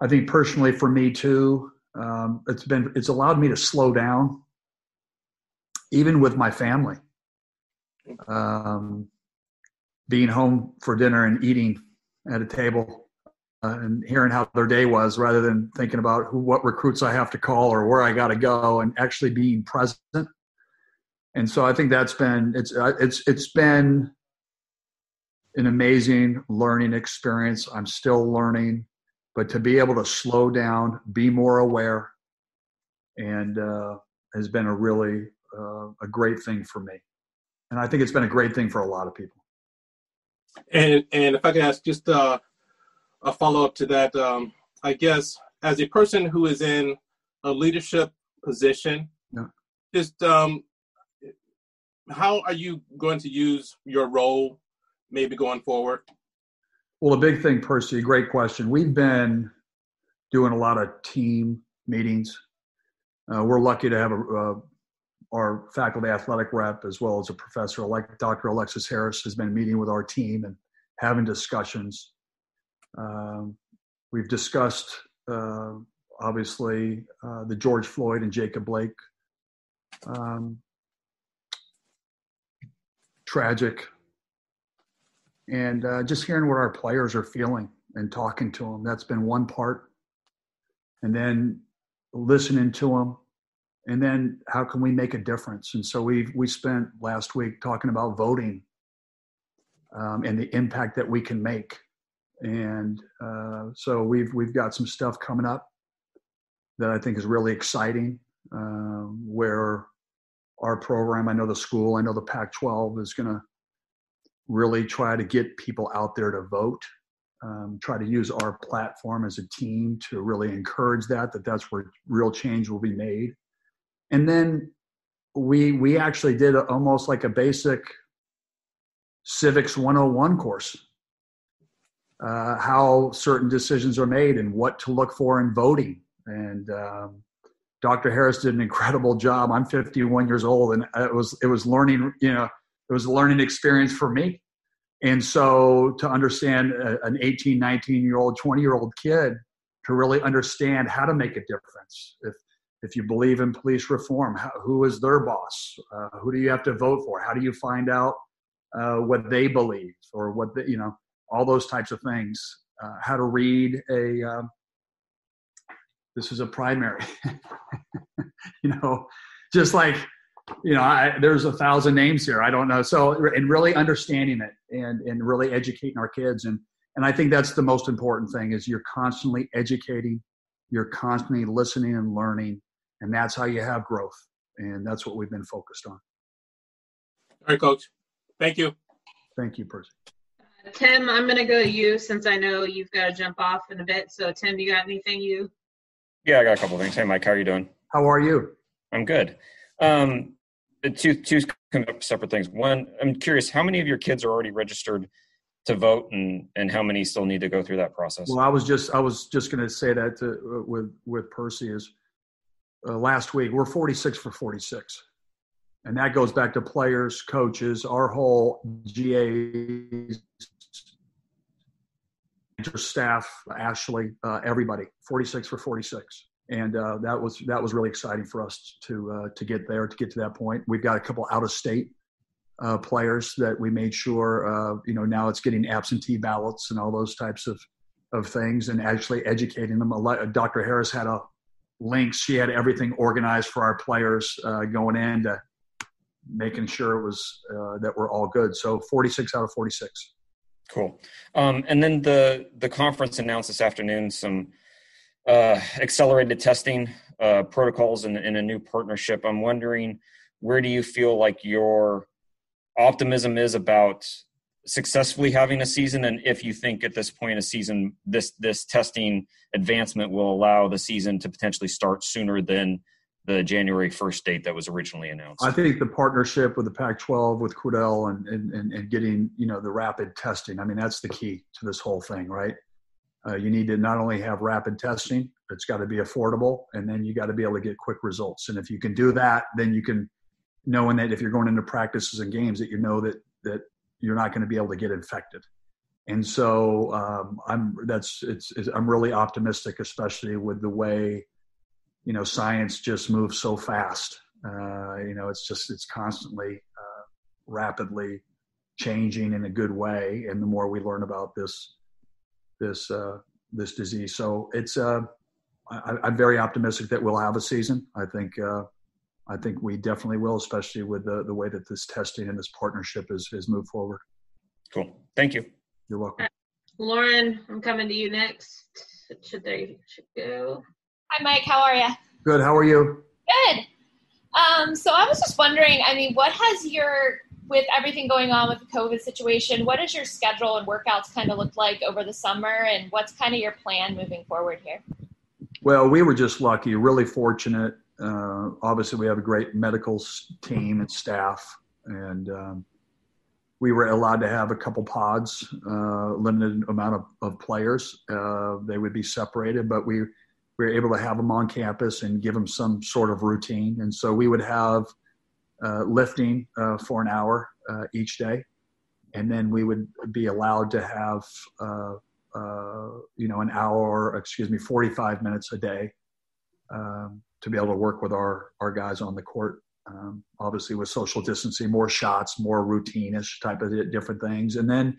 I think personally for me too, um, it's been it's allowed me to slow down, even with my family. Um, being home for dinner and eating at a table uh, and hearing how their day was, rather than thinking about who, what recruits I have to call or where I got to go, and actually being present. And so I think that's been it's uh, it's it's been an amazing learning experience. I'm still learning but to be able to slow down, be more aware, and uh, has been a really uh, a great thing for me. And I think it's been a great thing for a lot of people. And and if I could ask just uh, a follow up to that, um, I guess as a person who is in a leadership position, yeah. just um, how are you going to use your role maybe going forward? Well, a big thing, Percy, great question. We've been doing a lot of team meetings. Uh, we're lucky to have a, uh, our faculty athletic rep as well as a professor like Dr. Alexis Harris has been meeting with our team and having discussions. Um, we've discussed uh, obviously uh, the George Floyd and Jacob Blake um, tragic and uh, just hearing what our players are feeling and talking to them. That's been one part. And then listening to them, and then how can we make a difference? And so we we spent last week talking about voting um, and the impact that we can make. And uh, so we've we've got some stuff coming up that I think is really exciting. Um, where our program, I know the school, I know the Pac-12 is going to really try to get people out there to vote um, try to use our platform as a team to really encourage that that that's where real change will be made. And then we we actually did a, almost like a basic civics 101 course uh, how certain decisions are made and what to look for in voting. And um, dr harris did an incredible job. I'm 51 years old and it was it was learning you know it was a learning experience for me. And so to understand an 18, 19 year old, 20 year old kid to really understand how to make a difference. If, if you believe in police reform, how, who is their boss? Uh, who do you have to vote for? How do you find out uh, what they believe or what, the, you know, all those types of things. Uh, how to read a, um, this is a primary, you know, just like you know, I, there's a thousand names here. I don't know. So, and really understanding it and, and really educating our kids. And, and I think that's the most important thing is you're constantly educating, you're constantly listening and learning. And that's how you have growth. And that's what we've been focused on. All right, coach. Thank you. Thank you, Percy. Tim, I'm going to go to you since I know you've got to jump off in a bit. So, Tim, do you got anything you? Yeah, I got a couple things. Hey, Mike, how are you doing? How are you? I'm good. Um, two two separate things. One, I'm curious, how many of your kids are already registered to vote, and and how many still need to go through that process? Well, I was just I was just going to say that to, uh, with with Percy is uh, last week we're 46 for 46, and that goes back to players, coaches, our whole GA staff, Ashley, uh, everybody, 46 for 46 and uh, that was that was really exciting for us to uh, to get there to get to that point. We've got a couple out of state uh, players that we made sure uh, you know now it's getting absentee ballots and all those types of of things and actually educating them. Dr. Harris had a link; she had everything organized for our players uh, going in to making sure it was uh, that we're all good. So 46 out of 46. Cool. Um, and then the the conference announced this afternoon some uh, accelerated testing uh, protocols and, and a new partnership. I'm wondering where do you feel like your optimism is about successfully having a season and if you think at this point a season this this testing advancement will allow the season to potentially start sooner than the January 1st date that was originally announced. I think the partnership with the Pac-12 with Quidel and, and, and getting, you know, the rapid testing. I mean, that's the key to this whole thing, right? Uh, you need to not only have rapid testing, it's got to be affordable, and then you got to be able to get quick results. And if you can do that, then you can, knowing that if you're going into practices and games, that you know that that you're not going to be able to get infected. And so um, I'm that's it's, it's I'm really optimistic, especially with the way you know science just moves so fast. Uh, you know, it's just it's constantly uh, rapidly changing in a good way, and the more we learn about this this uh, this disease, so it's uh, I, am very optimistic that we'll have a season. I think uh, I think we definitely will, especially with the, the way that this testing and this partnership is, is moved forward. Cool. Thank you. You're welcome. Lauren, I'm coming to you next. Should they should go? Hi, Mike. How are you? Good. How are you? Good. Um, so I was just wondering. I mean, what has your with everything going on with the COVID situation? What does your schedule and workouts kind of look like over the summer, and what's kind of your plan moving forward here? Well, we were just lucky, really fortunate uh, obviously, we have a great medical team and staff, and um, we were allowed to have a couple pods, uh, limited amount of, of players. Uh, they would be separated, but we, we were able to have them on campus and give them some sort of routine. And so we would have lifting uh, for an hour uh, each day, and then we would be allowed to have you know an hour, excuse me, 45 minutes a day. Um, to be able to work with our our guys on the court. Um, obviously, with social distancing, more shots, more routine-ish type of different things, and then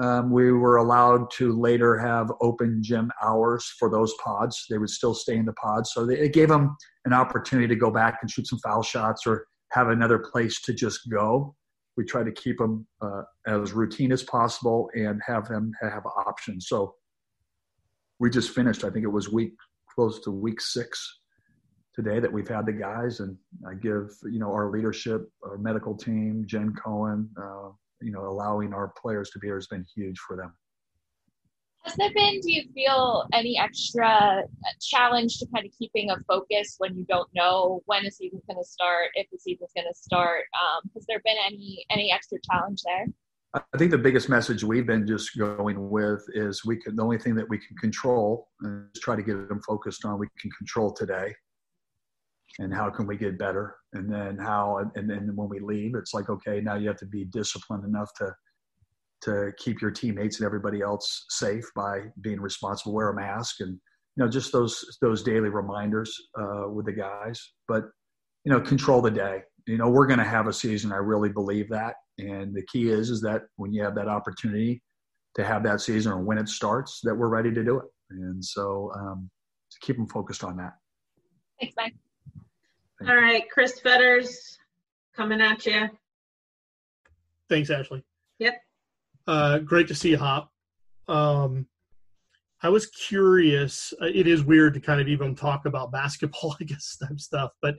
um, we were allowed to later have open gym hours for those pods. They would still stay in the pods, so they, it gave them an opportunity to go back and shoot some foul shots or have another place to just go. We try to keep them uh, as routine as possible and have them have options. So we just finished. I think it was week close to week six today that we've had the guys, and I give you know our leadership, our medical team, Jen Cohen, uh, you know, allowing our players to be here has been huge for them. Has there been, do you feel, any extra challenge to kind of keeping a focus when you don't know when the season's going to start, if the season's going to start? Um, has there been any any extra challenge there? I think the biggest message we've been just going with is we can the only thing that we can control is try to get them focused on we can control today and how can we get better and then how and then when we leave it's like okay now you have to be disciplined enough to to keep your teammates and everybody else safe by being responsible wear a mask and you know just those those daily reminders uh, with the guys. But you know control the day. You know we're going to have a season i really believe that. And the key is is that when you have that opportunity to have that season or when it starts that we're ready to do it. And so um, to keep them focused on that. Thanks mike all right, Chris Fetters, coming at you. Thanks, Ashley. Yep. Uh, great to see you, Hop. Um, I was curious. Uh, it is weird to kind of even talk about basketball, I guess, type stuff, but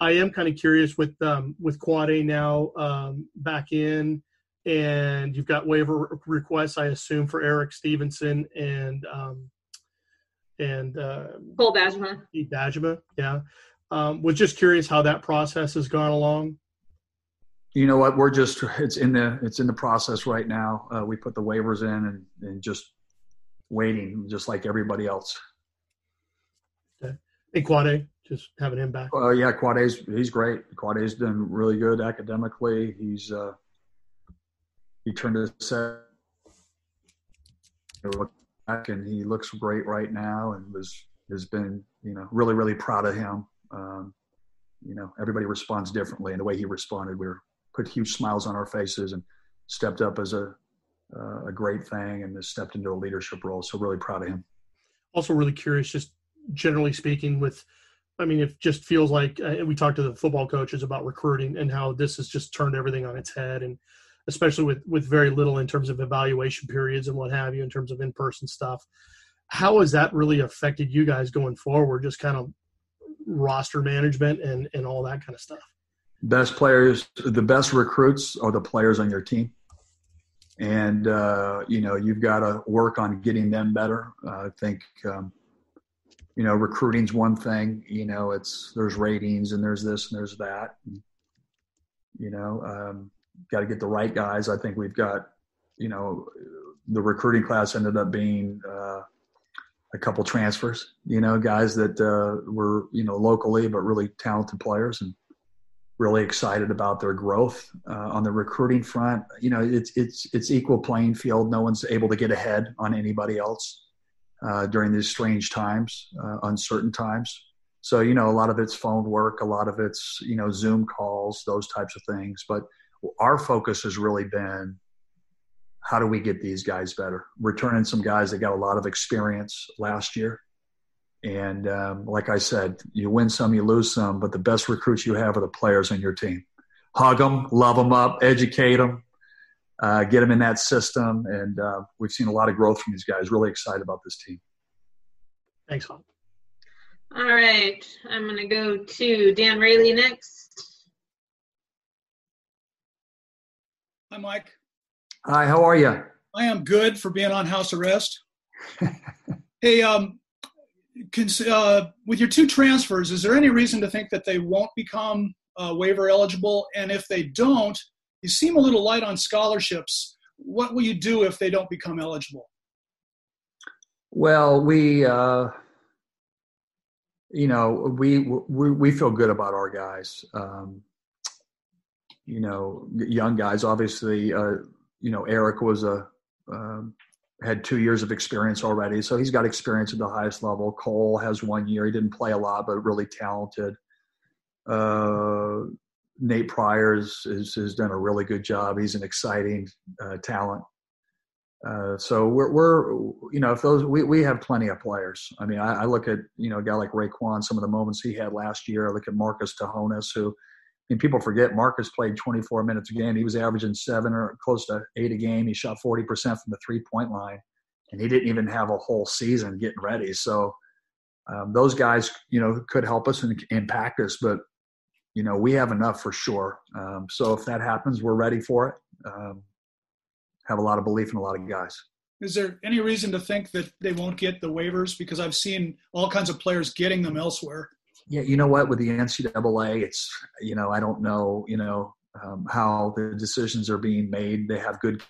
I am kind of curious with um, with Quade now um, back in, and you've got waiver requests, I assume, for Erik Stevenson and um, and uh, Cole Bajema. Bajema, yeah. Um, was just curious how that process has gone along. You know what? We're just it's in the it's in the process right now. Uh, we put the waivers in and, and just waiting, just like everybody else. Okay. Hey, Quade, just having him back. Uh, yeah, Quade's he's great. Quade's done really good academically. He's uh, he turned his set back and he looks great right now and was has been you know really really proud of him um, you know, everybody responds differently, and the way he responded, we were put huge smiles on our faces and stepped up as a uh, a great thing, and has stepped into a leadership role. So really proud of him. Also, really curious, just generally speaking, with I mean, it just feels like uh, we talked to the football coaches about recruiting and how this has just turned everything on its head, and especially with with very little in terms of evaluation periods and what have you, in terms of in person stuff. How has that really affected you guys going forward? Just kind of roster management and and all that kind of stuff? Best players, the best recruits are the players on your team, and uh, you know you've got to work on getting them better. Uh, I think um, you know recruiting's one thing. You know it's there's ratings and there's this and there's that. You know, um, got to get the right guys. I think we've got you know the recruiting class ended up being uh, a couple transfers, you know, guys that uh, were, you know, locally, but really talented players and really excited about their growth uh, on the recruiting front. You know, it's, it's, it's equal playing field. No one's able to get ahead on anybody else uh, during these strange times, uh, uncertain times. So, you know, a lot of it's phone work, a lot of it's, you know, Zoom calls, those types of things. But our focus has really been how do we get these guys better? Returning some guys that got a lot of experience last year. And um, like I said, you win some, you lose some, but the best recruits you have are the players on your team. Hug them, love them up, educate them, uh, get them in that system. And uh, we've seen a lot of growth from these guys. Really excited about this team. Thanks, Hop. All right. I'm going to go to Dan Raley next. Hi, Mike. Hi, how are you? I am good for being on house arrest. hey, um, can, uh, with your two transfers, is there any reason to think that they won't become uh, waiver eligible? And if they don't, you seem a little light on scholarships. What will you do if they don't become eligible? Well, we, uh, you know, we, we we feel good about our guys. Um, you know, young guys. Obviously, uh, you know, Erik was a um, had two years of experience already, so he's got experience at the highest level. Cole has one year; he didn't play a lot, but really talented. Uh, Nate Pryor's is, has done a really good job. He's an exciting uh, talent. Uh, so we're, we're, you know, if those we, we have plenty of players. I mean, I, I, look at you know a guy like RaeQuan, some of the moments he had last year. I look at Marcus Tsohonis, who mean, people forget Marcus played 24 minutes a game. He was averaging seven or close to eight a game. He shot 40% from the three point line, and he didn't even have a whole season getting ready. So um, those guys, you know, could help us and impact us, but you know, we have enough for sure. Um, so if that happens, we're ready for it. Um, have a lot of belief in a lot of guys. Is there any reason to think that they won't get the waivers? Because I've seen all kinds of players getting them elsewhere yeah, you know what? With the NCAA, it's you know I don't know you know um, how the decisions are being made. They have good,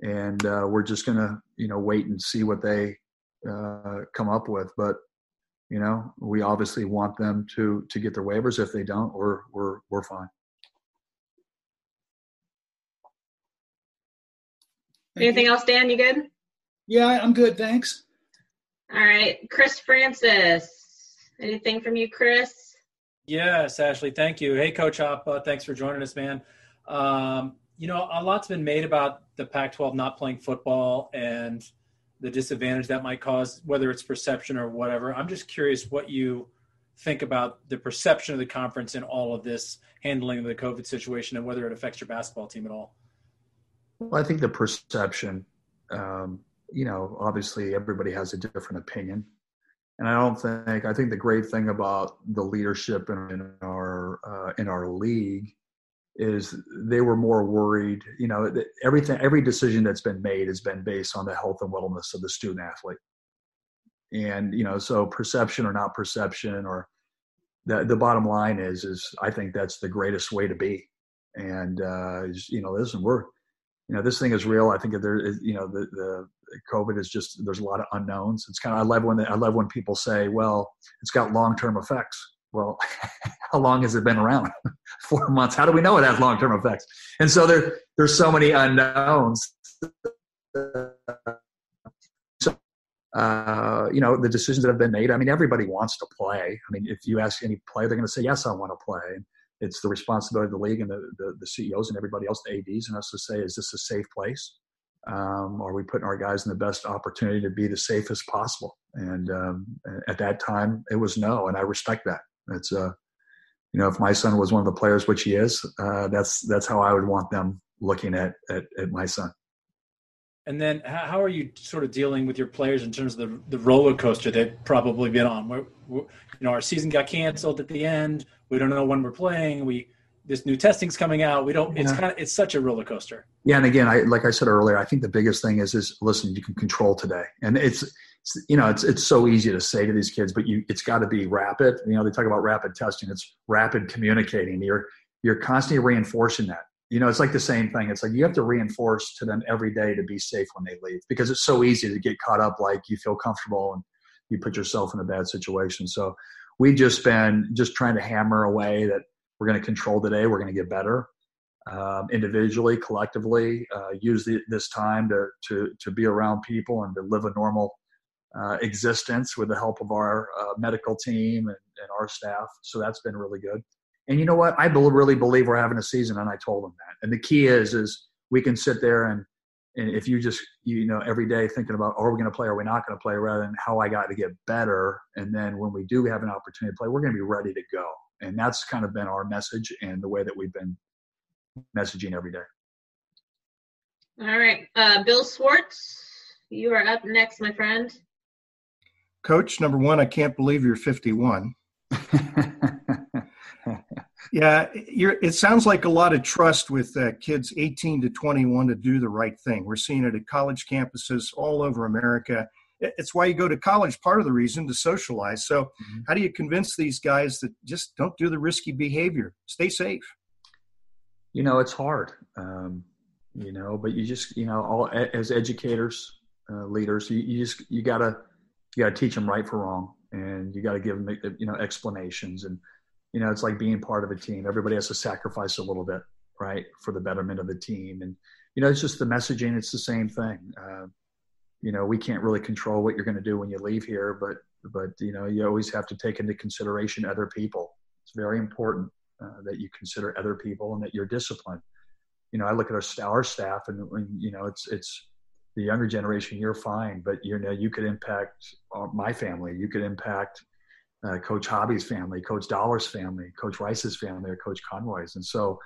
and uh, we're just gonna you know wait and see what they uh, come up with. But you know, we obviously want them to to get their waivers. If they don't, we're we're we're fine. Anything else, Dan? You good? Yeah, I'm good. Thanks. All right, Chris Francis. Anything from you, Chris? Yes, Ashley. Thank you. Hey, Coach Hop. Uh, thanks for joining us, man. Um, you know, a lot's been made about the Pac-12 not playing football and the disadvantage that might cause, whether it's perception or whatever. I'm just curious what you think about the perception of the conference in all of this handling of the COVID situation and whether it affects your basketball team at all. Well, I think the perception, um, you know, obviously everybody has a different opinion. And I don't think I think the great thing about the leadership in, our uh, in our league is they were more worried. You know, everything every decision that's been made has been based on the health and wellness of the student athlete. And you know, so perception or not perception, or the the bottom line is is I think that's the greatest way to be. And uh, you know, listen, we're you know this thing is real. I think there is you know the the COVID is just there's a lot of unknowns. It's kind of I love when I love when people say, "Well, it's got long term effects." Well, how long has it been around? Four months. How do we know it has long term effects? And so there there's so many unknowns. So, uh, you know, the decisions that have been made. I mean, everybody wants to play. I mean, if you ask any player, they're going to say, "Yes, I want to play." It's the responsibility of the league and the, the, the CEOs and everybody else, the ADs, and us to say, "Is this a safe place?" Um, are we putting our guys in the best opportunity to be the safest possible? And um, at that time, it was no, and I respect that. It's uh, you know, if my son was one of the players, which he is, uh, that's that's how I would want them looking at, at at my son. And then, how are you sort of dealing with your players in terms of the the roller coaster they've probably been on? you know our season got canceled at the end. We don't know when we're playing. We this new testing's coming out. We don't. It's kind of it's such a roller coaster. Yeah, and again, I like I said earlier, I think the biggest thing is is listen, you can control today, and it's, it's you know it's it's so easy to say to these kids, but you it's got to be rapid. You know, they talk about rapid testing. It's rapid communicating. You're you're constantly reinforcing that. You know, it's like the same thing. It's like you have to reinforce to them every day to be safe when they leave because it's so easy to get caught up like you feel comfortable and you put yourself in a bad situation. So we've just been just trying to hammer away that we're going to control today. We're going to get better um, individually, collectively. Uh, use the, this time to to to be around people and to live a normal uh, existence with the help of our uh, medical team and, and, our staff. So that's been really good. And you know what? I really believe we're having a season, and I told them that. And the key is is we can sit there and and if you just you know every day thinking about are we going to play are we not going to play rather than how i got to get better and then when we do have an opportunity to play we're going to be ready to go and that's kind of been our message and the way that we've been messaging every day all right uh, bill swartz you are up next my friend coach number one i can't believe you're 51 yeah, it sounds like a lot of trust with uh, kids 18 to 21 to do the right thing. We're seeing it at college campuses all over America. It's why you go to college, part of the reason to socialize. So, mm-hmm. how do you convince these guys that just don't do the risky behavior? Stay safe. You know, it's hard, um, you know, but you just, you know, all as educators, uh, leaders, you, you just, you gotta, you gotta teach them right for wrong and you gotta give them, you know, explanations and, you know, it's like being part of a team. Everybody has to sacrifice a little bit, right, for the betterment of the team. And you know, it's just the messaging. It's the same thing. Uh, you know, we can't really control what you're going to do when you leave here, but but you know, you always have to take into consideration other people. It's very important uh, that you consider other people and that you're disciplined. You know, I look at our our staff, and, and you know, it's it's the younger generation. You're fine, but you know, you could impact uh, my family. You could impact uh, Coach Hobby's family, Coach Dollar's family, Coach Rice's family, or Coach Conroy's. And so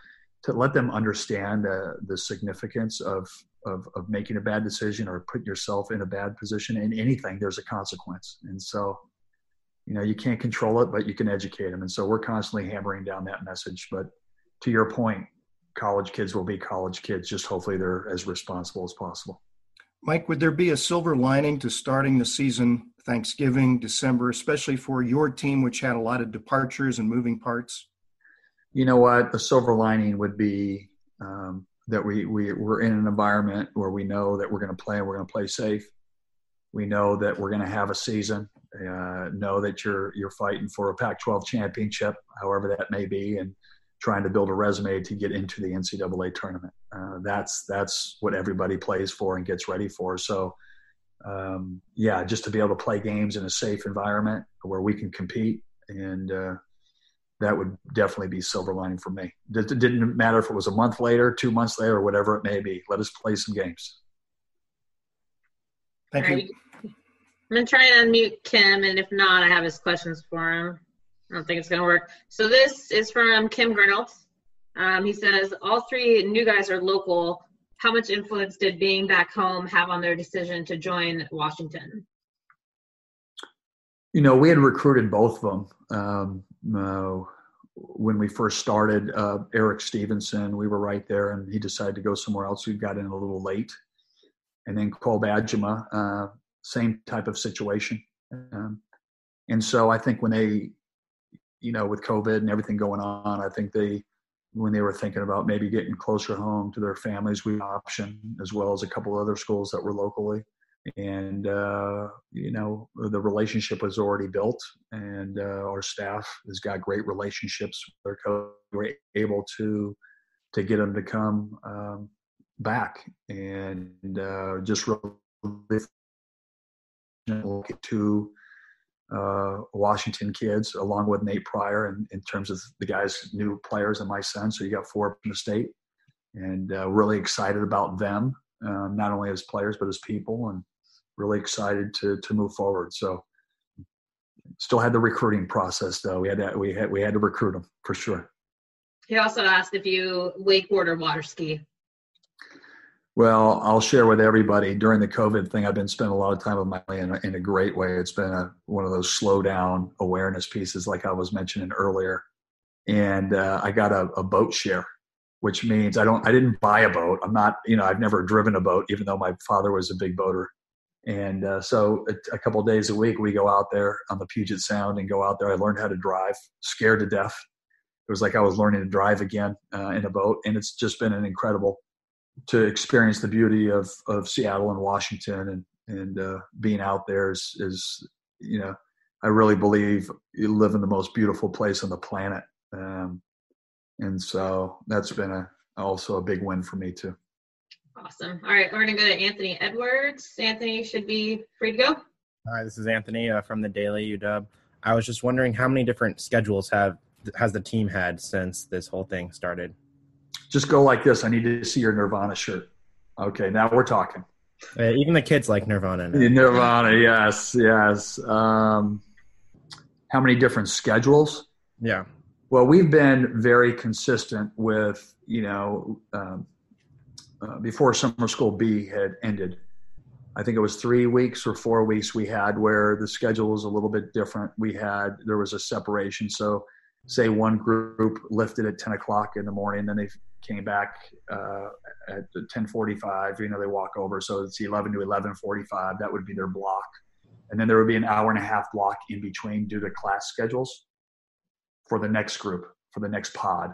to let them understand uh, the significance of, of, of making a bad decision or putting yourself in a bad position in anything, there's a consequence. And so, you know, you can't control it, but you can educate them. And so we're constantly hammering down that message. But to your point, college kids will be college kids. Just hopefully they're as responsible as possible. Mike, would there be a silver lining to starting the season Thanksgiving, December, especially for your team, which had a lot of departures and moving parts? You know what? The silver lining would be um, that we, we, we're in an environment where we know that we're going to play and we're going to play safe. We know that we're going to have a season. Uh, know that you're you're fighting for a Pac-12 championship, however that may be, and trying to build a resume to get into the NCAA tournament. Uh, that's that's what everybody plays for and gets ready for. So um, yeah, just to be able to play games in a safe environment where we can compete, and uh, that would definitely be silver lining for me. It didn't matter if it was a month later, two months later, or whatever it may be. Let us play some games. Thank you. I'm gonna try and unmute Kim, and if not, I have his questions for him. I don't think it's gonna work. So this is from Kim Grinolds. Um, he says all three new guys are local how much influence did being back home have on their decision to join Washington? You know, we had recruited both of them um, uh, when we first started. Uh, Erik Stevenson, we were right there, and he decided to go somewhere else. We got in a little late, and then Cole Bajema, uh, same type of situation. Um, and so I think when they, you know, with COVID and everything going on, I think they when they were thinking about maybe getting closer home to their families, we option as well as a couple other schools that were locally. And uh, you know the relationship was already built, and uh, our staff has got great relationships. They're we're able to to get them to come um, back, and uh, just really to uh, Washington kids, along with Nate Pryor, and in terms of the guys, new players and my son. So you got four from the state, and uh, really excited about them, uh, not only as players but as people, and really excited to to move forward. So still had the recruiting process though. We had to, we had we had to recruit them for sure. He also asked if you wakeboard or water ski. Well, I'll share with everybody during the COVID thing. I've been spending a lot of time with my in a, in a great way. It's been a, one of those slow down awareness pieces, like I was mentioning earlier. And uh, I got a, a boat share, which means I don't. I didn't buy a boat. I'm not. You know, I've never driven a boat, even though my father was a big boater. And uh, so a, a couple days a week, we go out there on the Puget Sound and go out there. I learned how to drive, scared to death. It was like I was learning to drive again uh, in a boat, and it's just been an incredible to experience the beauty of of Seattle and Washington and and uh, being out there is is you know I really believe you live in the most beautiful place on the planet, um, and so that's been a also a big win for me too. Awesome. All right, we're gonna go to Anthony Edwards. Anthony should be free to go. Hi, this is Anthony uh, from the Daily UW. I was just wondering how many different schedules have has the team had since this whole thing started? just go like this. I need to see your Nirvana shirt. Okay, now we're talking. Uh, even the kids like Nirvana. Now. Nirvana, yes, yes. Um, how many different schedules? Yeah. Well, we've been very consistent with you know um, uh, before summer school B had ended. I think it was three weeks or four weeks we had where the schedule was a little bit different. We had there was a separation. So, say one group lifted at ten o'clock in the morning, then they came back uh, at 10:45. You know, they walk over, so it's 11 to 11:45. That would be their block, and then there would be an hour and a half block in between due to class schedules for the next group for the next pod.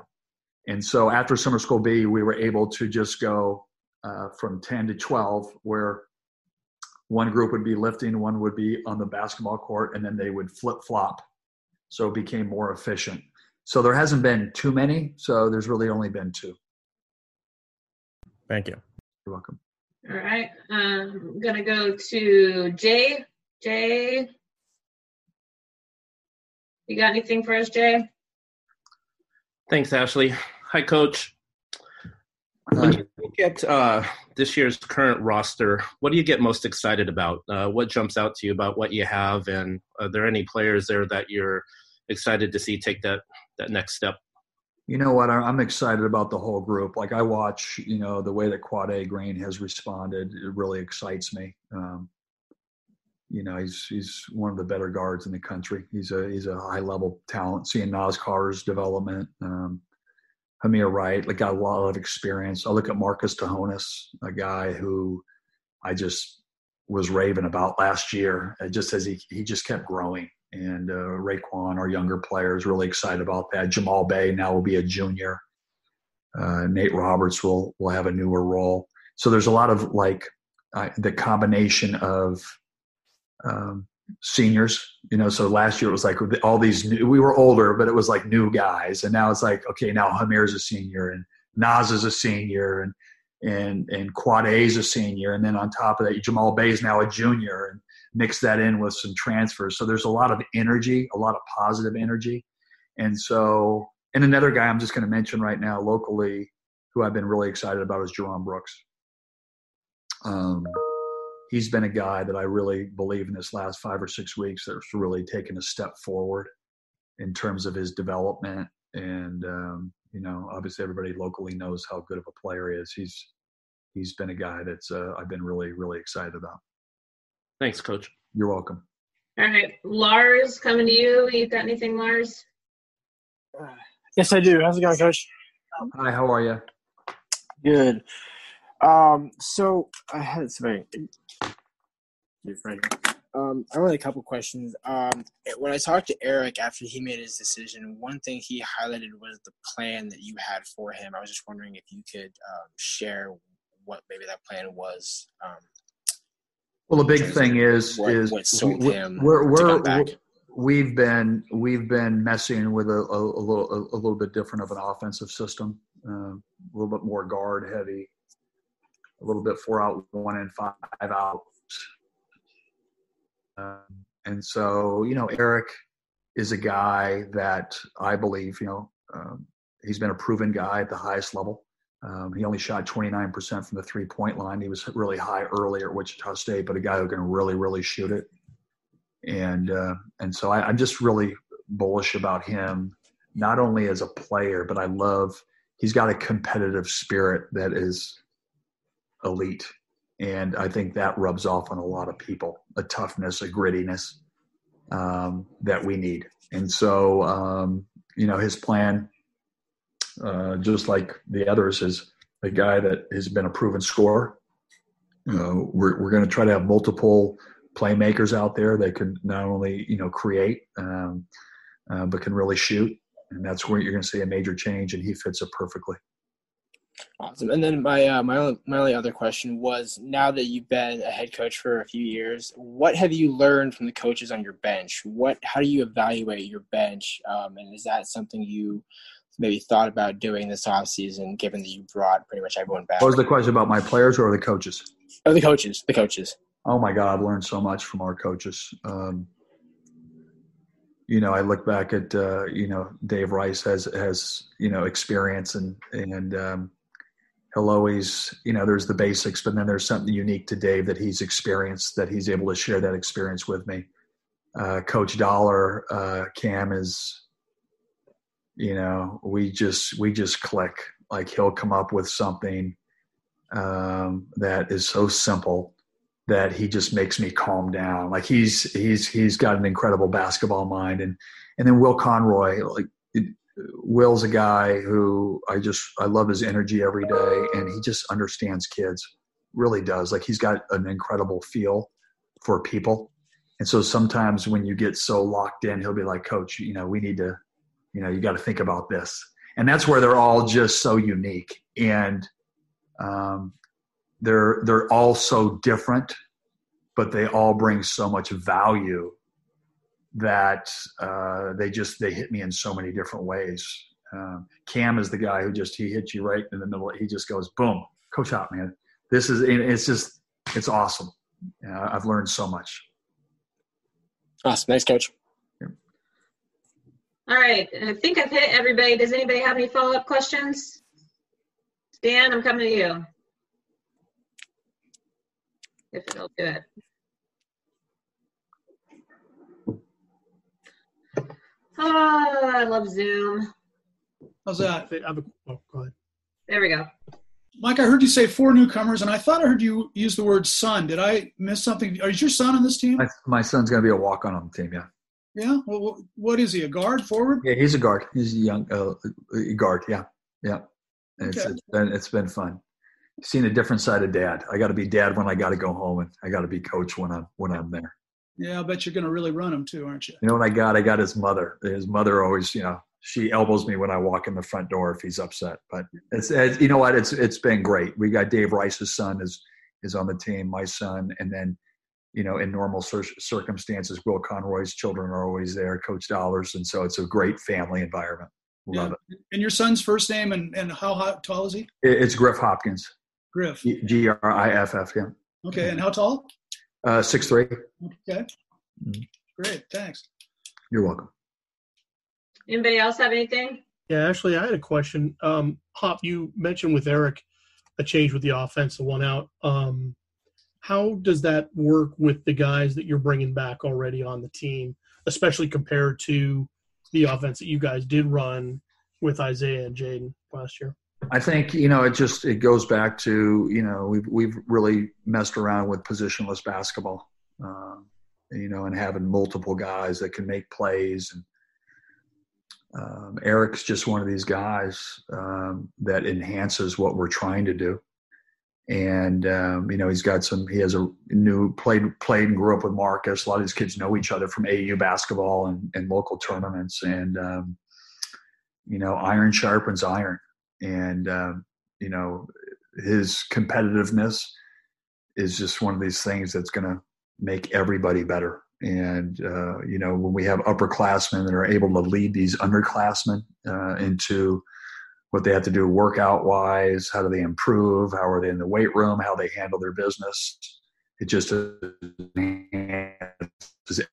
And so after summer school B, we were able to just go uh, from 10 to 12, where one group would be lifting, one would be on the basketball court, and then they would flip flop. So it became more efficient. So there hasn't been too many. So there's really only been two. Thank you. You're welcome. All right. Um, I'm going to go to Jay. Jay. You got anything for us, Jay? Thanks, Ashley. Hi, Coach. When you look at uh, this year's current roster, what do you get most excited about? Uh, what jumps out to you about what you have, and are there any players there that you're excited to see take that that next step? You know what? I'm excited about the whole group. Like I watch, you know, the way that Quade Green has responded. It really excites me. Um, you know, he's he's one of the better guards in the country. He's a he's a high level talent. Seeing Naz Carter's development, um, Hameir Wright, like got a lot of experience. I look at Marcus Tsohonis, a guy who I just was raving about last year. Just as he he just kept growing and uh, RaeQuan, our younger player, is really excited about that. Jamal Bey now will be a junior. Uh, Nate Roberts will will have a newer role. So there's a lot of like uh, the combination of um, seniors. You know, so last year it was like all these new. We were older, but it was like new guys, and now it's like okay, now Hameir's a senior and Naz is a senior and and and Quade is a senior, and then on top of that, Jamal Bey is now a junior, and mix that in with some transfers. So there's a lot of energy, a lot of positive energy. And so, and another guy I'm just going to mention right now locally who I've been really excited about is Jerron Brooks. Um, he's been a guy that I really believe in this last five or six weeks that's really taken a step forward in terms of his development. And, um, you know, obviously everybody locally knows how good of a player he is. He's, he's been a guy that's uh, I've been really, really excited about. Thanks, Coach. You're welcome. All right, Lars, coming to you. You got anything, Lars? Uh, yes, I do. How's it going, Coach? Hi, how are you? Good. Um, so I had something. Um, I only a couple questions. Um, when I talked to Erik after he made his decision, one thing he highlighted was the plan that you had for him. I was just wondering if you could um, share what maybe that plan was um, well, the big thing is what, is what we're, we're, we're we've been we've been messing with a, a, a, little a, little bit different of an offensive system, uh, a little bit more guard heavy, a little bit four out, one and five out. Um, and so, you know, Erik is a guy that I believe, you know, um, he's been a proven guy at the highest level. Um, he only shot 29% from the three point line. He was really high earlier at Wichita State, but a guy who can really, really shoot it. And uh, and so I, I'm just really bullish about him, not only as a player, but I love he's got a competitive spirit that is elite. And I think that rubs off on a lot of people a toughness, a grittiness um, that we need. And so, um, you know, his plan, uh, just like the others, is a guy that has been a proven scorer. You know, we're, we're going to try to have multiple playmakers out there that can not only, you know, create, um, uh, but can really shoot. And that's where you're going to see a major change, and he fits it perfectly. Awesome. And then my uh, my only, my only other question was: now that you've been a head coach for a few years, what have you learned from the coaches on your bench? What how do you evaluate your bench? Um, and is that something you maybe thought about doing this off season, given that you brought pretty much everyone back? What was the question about my players or the coaches? Oh, the coaches. The coaches. Oh my God, I've learned so much from our coaches. Um, you know, I look back at uh, you know Dave Rice has has you know experience and and um, he'll always you know there's the basics, but then there's something unique to Dave that he's experienced that he's able to share that experience with me. Uh, Coach Dollar, uh, Cam is, you know, we just we just click. Like he'll come up with something um, that is so simple that he just makes me calm down. Like he's he's he's got an incredible basketball mind, and and then Will Conroy, like Will's a guy who I just I love his energy every day, and he just understands kids, really does. Like he's got an incredible feel for people, and so sometimes when you get so locked in, he'll be like, "Coach, you know, we need to, you know, you got to think about this," and that's where they're all just so unique and. Um, they're they're all so different, but they all bring so much value that uh, they just they hit me in so many different ways. Um, Cam is the guy who just he hits you right in the middle. He just goes boom, coach out, man. This is it's just it's awesome. Uh, I've learned so much. Awesome, nice coach. All right, I think I've hit everybody. Does anybody have any follow up questions? Dan, I'm coming to you if it'll do it. Oh, I love Zoom. How's that? Oh, go ahead. There we go. Mike, I heard you say four newcomers, and I thought I heard you use the word son. Did I miss something? Is your son on this team? My, my son's going to be a walk on on the team, yeah. Yeah? Well, what is he, a guard, forward? Yeah, he's a guard. He's a young uh, guard, yeah. Yeah. It's, Okay. it's, been, it's been fun. Seeing a different side of dad. I got to be dad when I got to go home, and I got to be coach when I'm when I'm there. Yeah, I bet you're going to really run him too, aren't you? You know what I got? I got his mother. His mother always, you know, she elbows me when I walk in the front door if he's upset. But it's, it's you know what? It's it's been great. We got Dave Rice's son is is on the team, my son, and then you know in normal cir- circumstances, Will Conroy's children are always there, Coach Dollars, and so it's a great family environment. Love yeah. And your son's first name and, and how high, tall is he? it. it. It's Griff Hopkins. Griff. G R I F F. Yeah. Okay, and how tall? Uh, six three. Okay. Great, thanks. You're welcome. Anybody else have anything? Yeah, actually, I had a question. Um, Hop, you mentioned with Erik a change with the offense, the one out. Um, how does that work with the guys that you're bringing back already on the team, especially compared to the offense that you guys did run with Isaiah and Jaden last year? I think you know it just it goes back to you know we've we've really messed around with positionless basketball, um, you know, and having multiple guys that can make plays. And um, Erik's just one of these guys um, that enhances what we're trying to do. And um, you know he's got some. He has a new played played and grew up with Marcus. A lot of these kids know each other from AAU basketball and, and local tournaments. And um, you know, iron sharpens iron and um, you know his competitiveness is just one of these things that's going to make everybody better. And uh, you know when we have upperclassmen that are able to lead these underclassmen uh, into what they have to do workout wise how do they improve how are they in the weight room how they handle their business it just enhances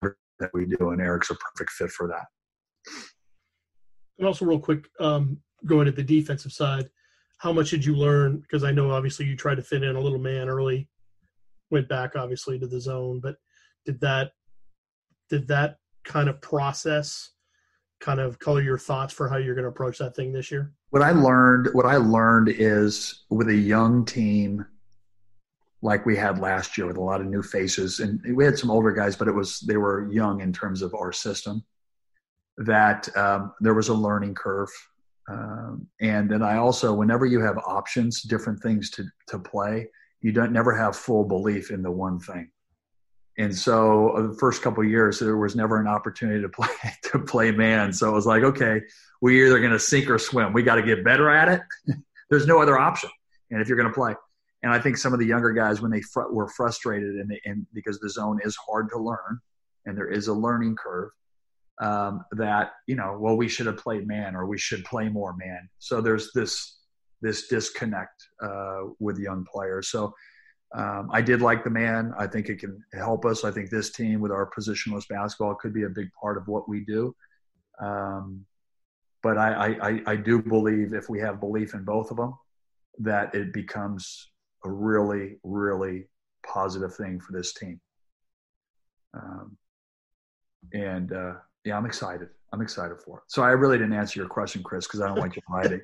everything that we do and Erik's a perfect fit for that. And also, real quick, um, going to the defensive side, how much did you learn? Because I know obviously you tried to fit in a little man early, went back obviously to the zone, but did that did that kind of process kind of color your thoughts for how you're going to approach that thing this year? what I learned, what I learned is with a young team, like we had last year with a lot of new faces. And we had some older guys, but it was they were young in terms of our system. That um, there was a learning curve. Um, and then I also, whenever you have options, different things to, to play, you don't never have full belief in the one thing. And so uh, the first couple years, there was never an opportunity to play to play man. So it was like, okay, we're either going to sink or swim. We got to get better at it. There's no other option. And if you're going to play, and I think some of the younger guys, when they fr- were frustrated and, they, and because the zone is hard to learn and there is a learning curve, um, that you know, well, we should have played man or we should play more man. So there's this this disconnect uh, with young players. So um, I did like the man. I think it can help us. I think this team with our positionless basketball could be a big part of what we do. Um, but I, I, I do believe if we have belief in both of them, that it becomes a really, really positive thing for this team. Um, and uh, yeah, I'm excited. I'm excited for it. So I really didn't answer your question, Chris, because I don't like your writing.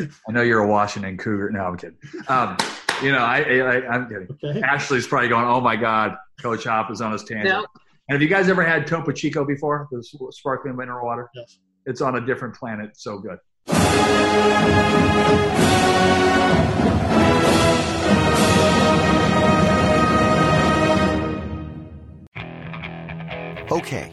I know you're a Washington Cougar. No, I'm kidding. Um, you know, I, I, am kidding. Okay. Ashley's probably going, "Oh my God, Coach Hop is on his tangent." Nope. And have you guys ever had Topo Chico before? The sparkling mineral water. Yes. It's on a different planet. So good. Okay,